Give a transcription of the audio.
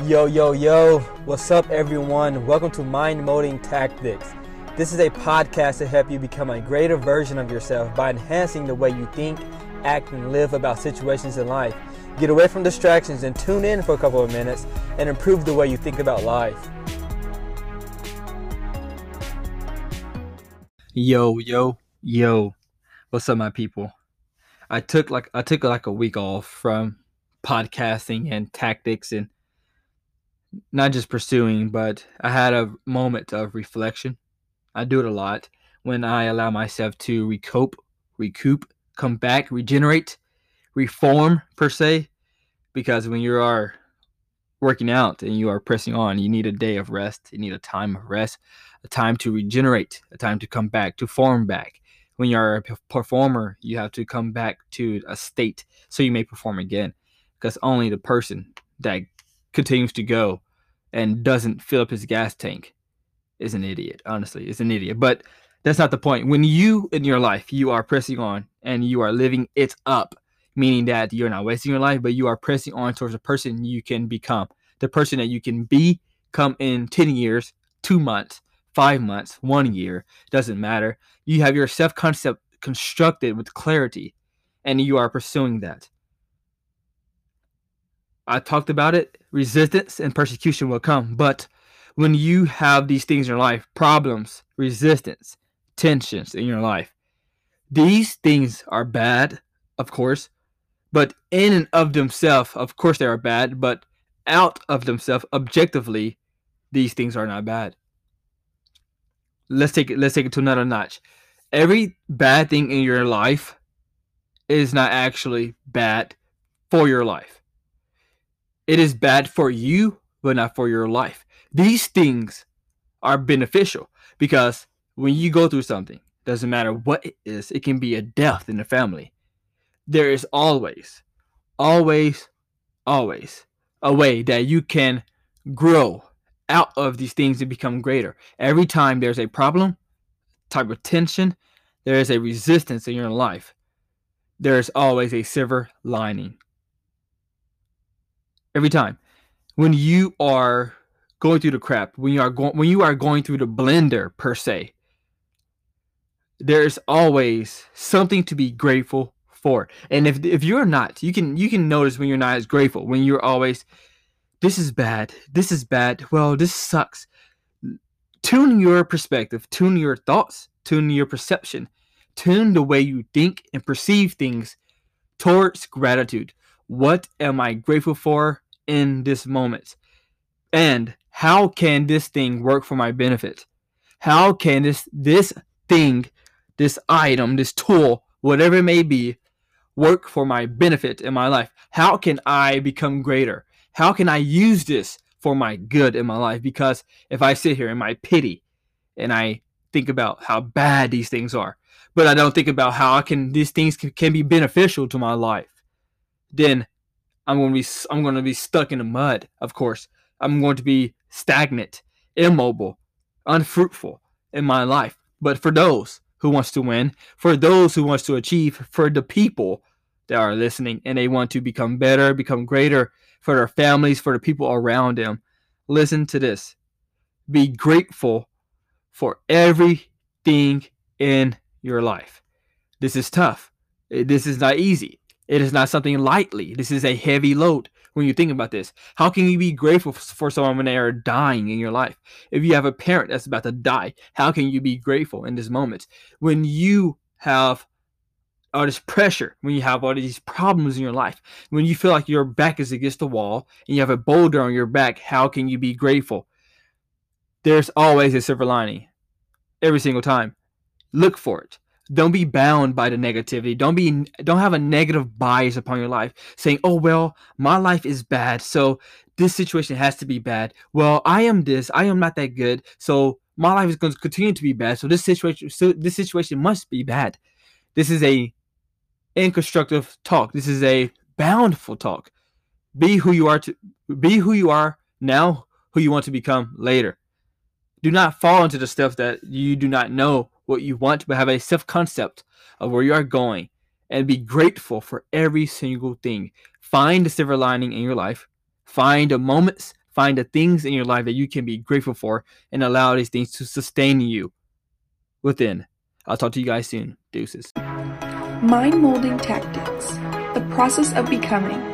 Yo, yo, yo, what's up, everyone? Welcome to Mind Molding Tactics. This is a podcast to help you become a greater version of yourself by enhancing the way you think, act, and live about situations in life. Get away from distractions and tune in for a couple of minutes and improve the way you think about life. Yo, yo, yo, what's up, my people? I took like I took like a week off from podcasting and tactics and not just pursuing, but I had a moment of reflection. I do it a lot when I allow myself to recoup, recoup, come back, regenerate, reform per se. Because when you are working out and you are pressing on, you need a day of rest. You need a time of rest, a time to regenerate, a time to come back, to form back. When you're a performer, you have to come back to a state so you may perform again. Because only the person that continues to go and doesn't fill up his gas tank is an idiot. Honestly, is an idiot. But that's not the point. When you in your life you are pressing on and you are living it up, meaning that you're not wasting your life, but you are pressing on towards the person you can become, the person that you can be come in 10 years, two months, five months, one year, doesn't matter. You have your self concept constructed with clarity and you are pursuing that. I talked about it. Resistance and persecution will come. But when you have these things in your life problems, resistance, tensions in your life these things are bad, of course. But in and of themselves, of course, they are bad. But out of themselves, objectively, these things are not bad. Let's take it. Let's take it to another notch. Every bad thing in your life is not actually bad for your life. It is bad for you, but not for your life. These things are beneficial because when you go through something, doesn't matter what it is, it can be a death in the family. There is always, always, always a way that you can grow out of these things and become greater. Every time there's a problem, type of tension, there is a resistance in your life. There is always a silver lining every time. When you are going through the crap when you are going when you are going through the blender per se there's always something to be grateful for. And if if you're not you can you can notice when you're not as grateful when you're always this is bad. This is bad. Well this sucks. Tune your perspective. Tune your thoughts. Tune your perception. Tune the way you think and perceive things towards gratitude what am I grateful for in this moment? And how can this thing work for my benefit? How can this this thing, this item, this tool, whatever it may be, work for my benefit in my life? How can I become greater? How can I use this for my good in my life? Because if I sit here in my pity and I think about how bad these things are, but I don't think about how I can these things can, can be beneficial to my life, then I'm going to be I'm going to be stuck in the mud. Of course, I'm going to be stagnant, immobile, unfruitful in my life. But for those who wants to win, for those who wants to achieve, for the people that are listening and they want to become better, become greater for their families, for the people around them, listen to this. Be grateful for everything in your life. This is tough. This is not easy. It is not something lightly. This is a heavy load when you think about this. How can you be grateful for someone when they are dying in your life? If you have a parent that's about to die, how can you be grateful in this moment? When you have all this pressure, when you have all these problems in your life, when you feel like your back is against the wall and you have a boulder on your back, how can you be grateful? There's always a silver lining every single time. Look for it don't be bound by the negativity. Don't be don't have a negative bias upon your life saying oh well my life is bad so this situation has to be bad. Well i am this i am not that good so my life is going to continue to be bad so this situation so this situation must be bad. This is a inconstructive talk. This is a bountiful talk. Be who you are to be who you are now who you want to become later. Do not fall into the stuff that you do not know what you want, but have a self concept of where you are going and be grateful for every single thing. Find the silver lining in your life. Find the moments, Find the things in your life that you can be grateful for and allow these things to sustain you within. I'll talk to you guys soon. Deuces. Mind molding tactics. The process of becoming